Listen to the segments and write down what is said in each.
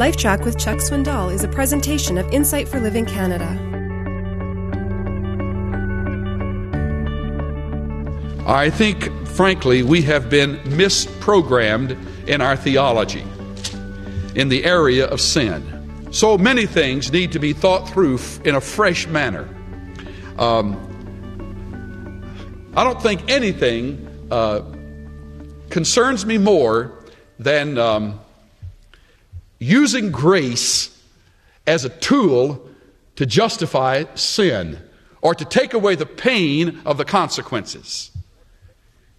LifeTrac with Chuck Swindoll is a presentation of Insight for Living Canada. I think, frankly, we have been misprogrammed in our theology in the area of sin. So many things need to be thought through in a fresh manner. Um, I don't think anything uh, concerns me more than um, using grace as a tool to justify sin or to take away the pain of the consequences.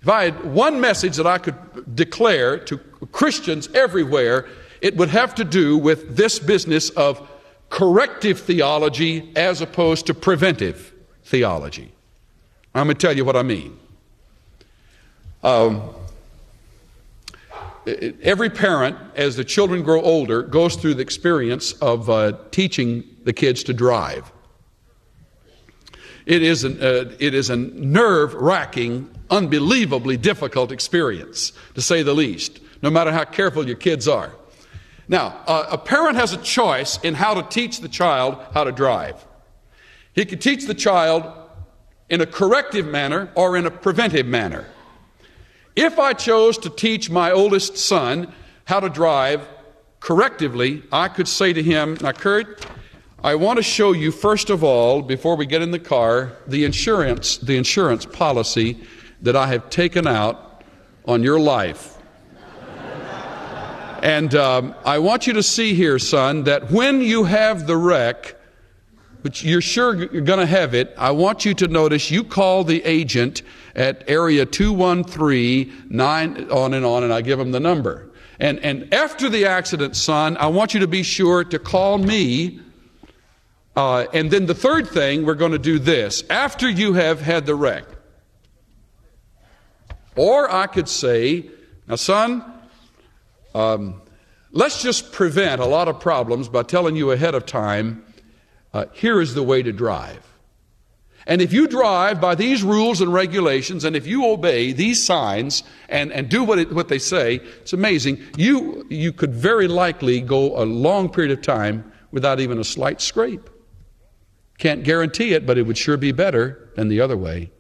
If I had one message that I could declare to Christians everywhere, it would have to do with this business of corrective theology as opposed to preventive theology. I'm going to tell you what I mean. Um, every parent, as the children grow older, goes through the experience of uh, teaching the kids to drive. It is, an, uh, it is a nerve wracking, unbelievably difficult experience, to say the least, no matter how careful your kids are. Now, uh, a parent has a choice in how to teach the child how to drive. He can teach the child in a corrective manner or in a preventive manner. If I chose to teach my oldest son how to drive correctively, I could say to him, Now, Kurt, I want to show you, first of all, before we get in the car, the insurance, the insurance policy that I have taken out on your life. and um, I want you to see here, son, that when you have the wreck, but you're sure you're going to have it, I want you to notice you call the agent at area 213, 9, on and on, and I give them the number. And, and after the accident, son, I want you to be sure to call me. Uh, and then the third thing, we're going to do this after you have had the wreck. Or I could say, now, son, um, let's just prevent a lot of problems by telling you ahead of time uh, here is the way to drive. And if you drive by these rules and regulations, and if you obey these signs and, and do what, it, what they say, it's amazing. You, you could very likely go a long period of time without even a slight scrape. Can't guarantee it, but it would sure be better than the other way.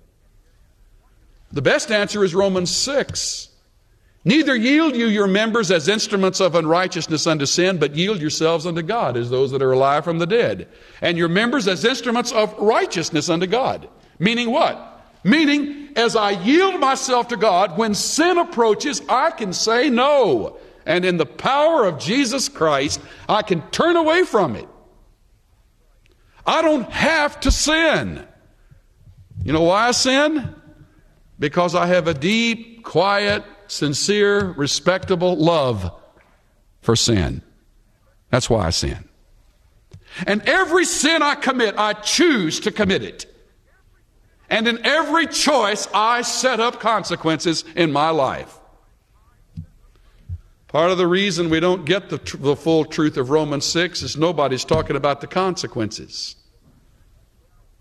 The best answer is Romans 6. Neither yield you your members as instruments of unrighteousness unto sin, but yield yourselves unto God as those that are alive from the dead. And your members as instruments of righteousness unto God. Meaning what? Meaning, as I yield myself to God, when sin approaches, I can say no. And in the power of Jesus Christ, I can turn away from it. I don't have to sin. You know why I sin? Because I have a deep, quiet, sincere, respectable love for sin. That's why I sin. And every sin I commit, I choose to commit it. And in every choice, I set up consequences in my life. Part of the reason we don't get the, tr- the full truth of Romans 6 is nobody's talking about the consequences.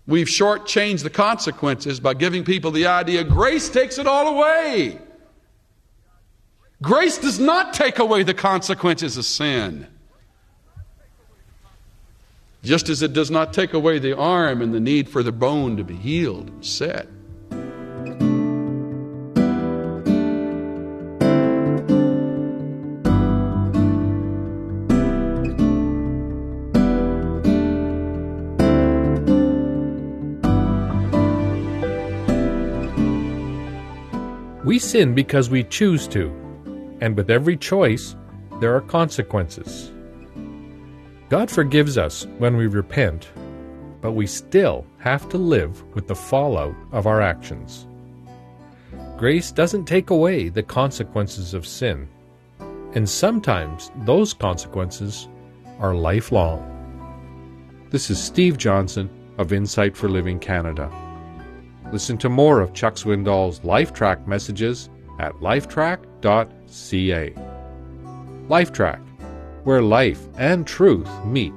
We've shortchanged the consequences by giving people the idea grace takes it all away. Grace does not take away the consequences of sin. Just as it does not take away the arm and the need for the bone to be healed, and set. We sin because we choose to and with every choice, there are consequences. God forgives us when we repent, but we still have to live with the fallout of our actions. Grace doesn't take away the consequences of sin, and sometimes those consequences are lifelong. This is Steve Johnson of Insight for Living Canada. Listen to more of Chuck Swindoll's LifeTrac messages at lifetrac.ca. LifeTrac, where life and truth meet.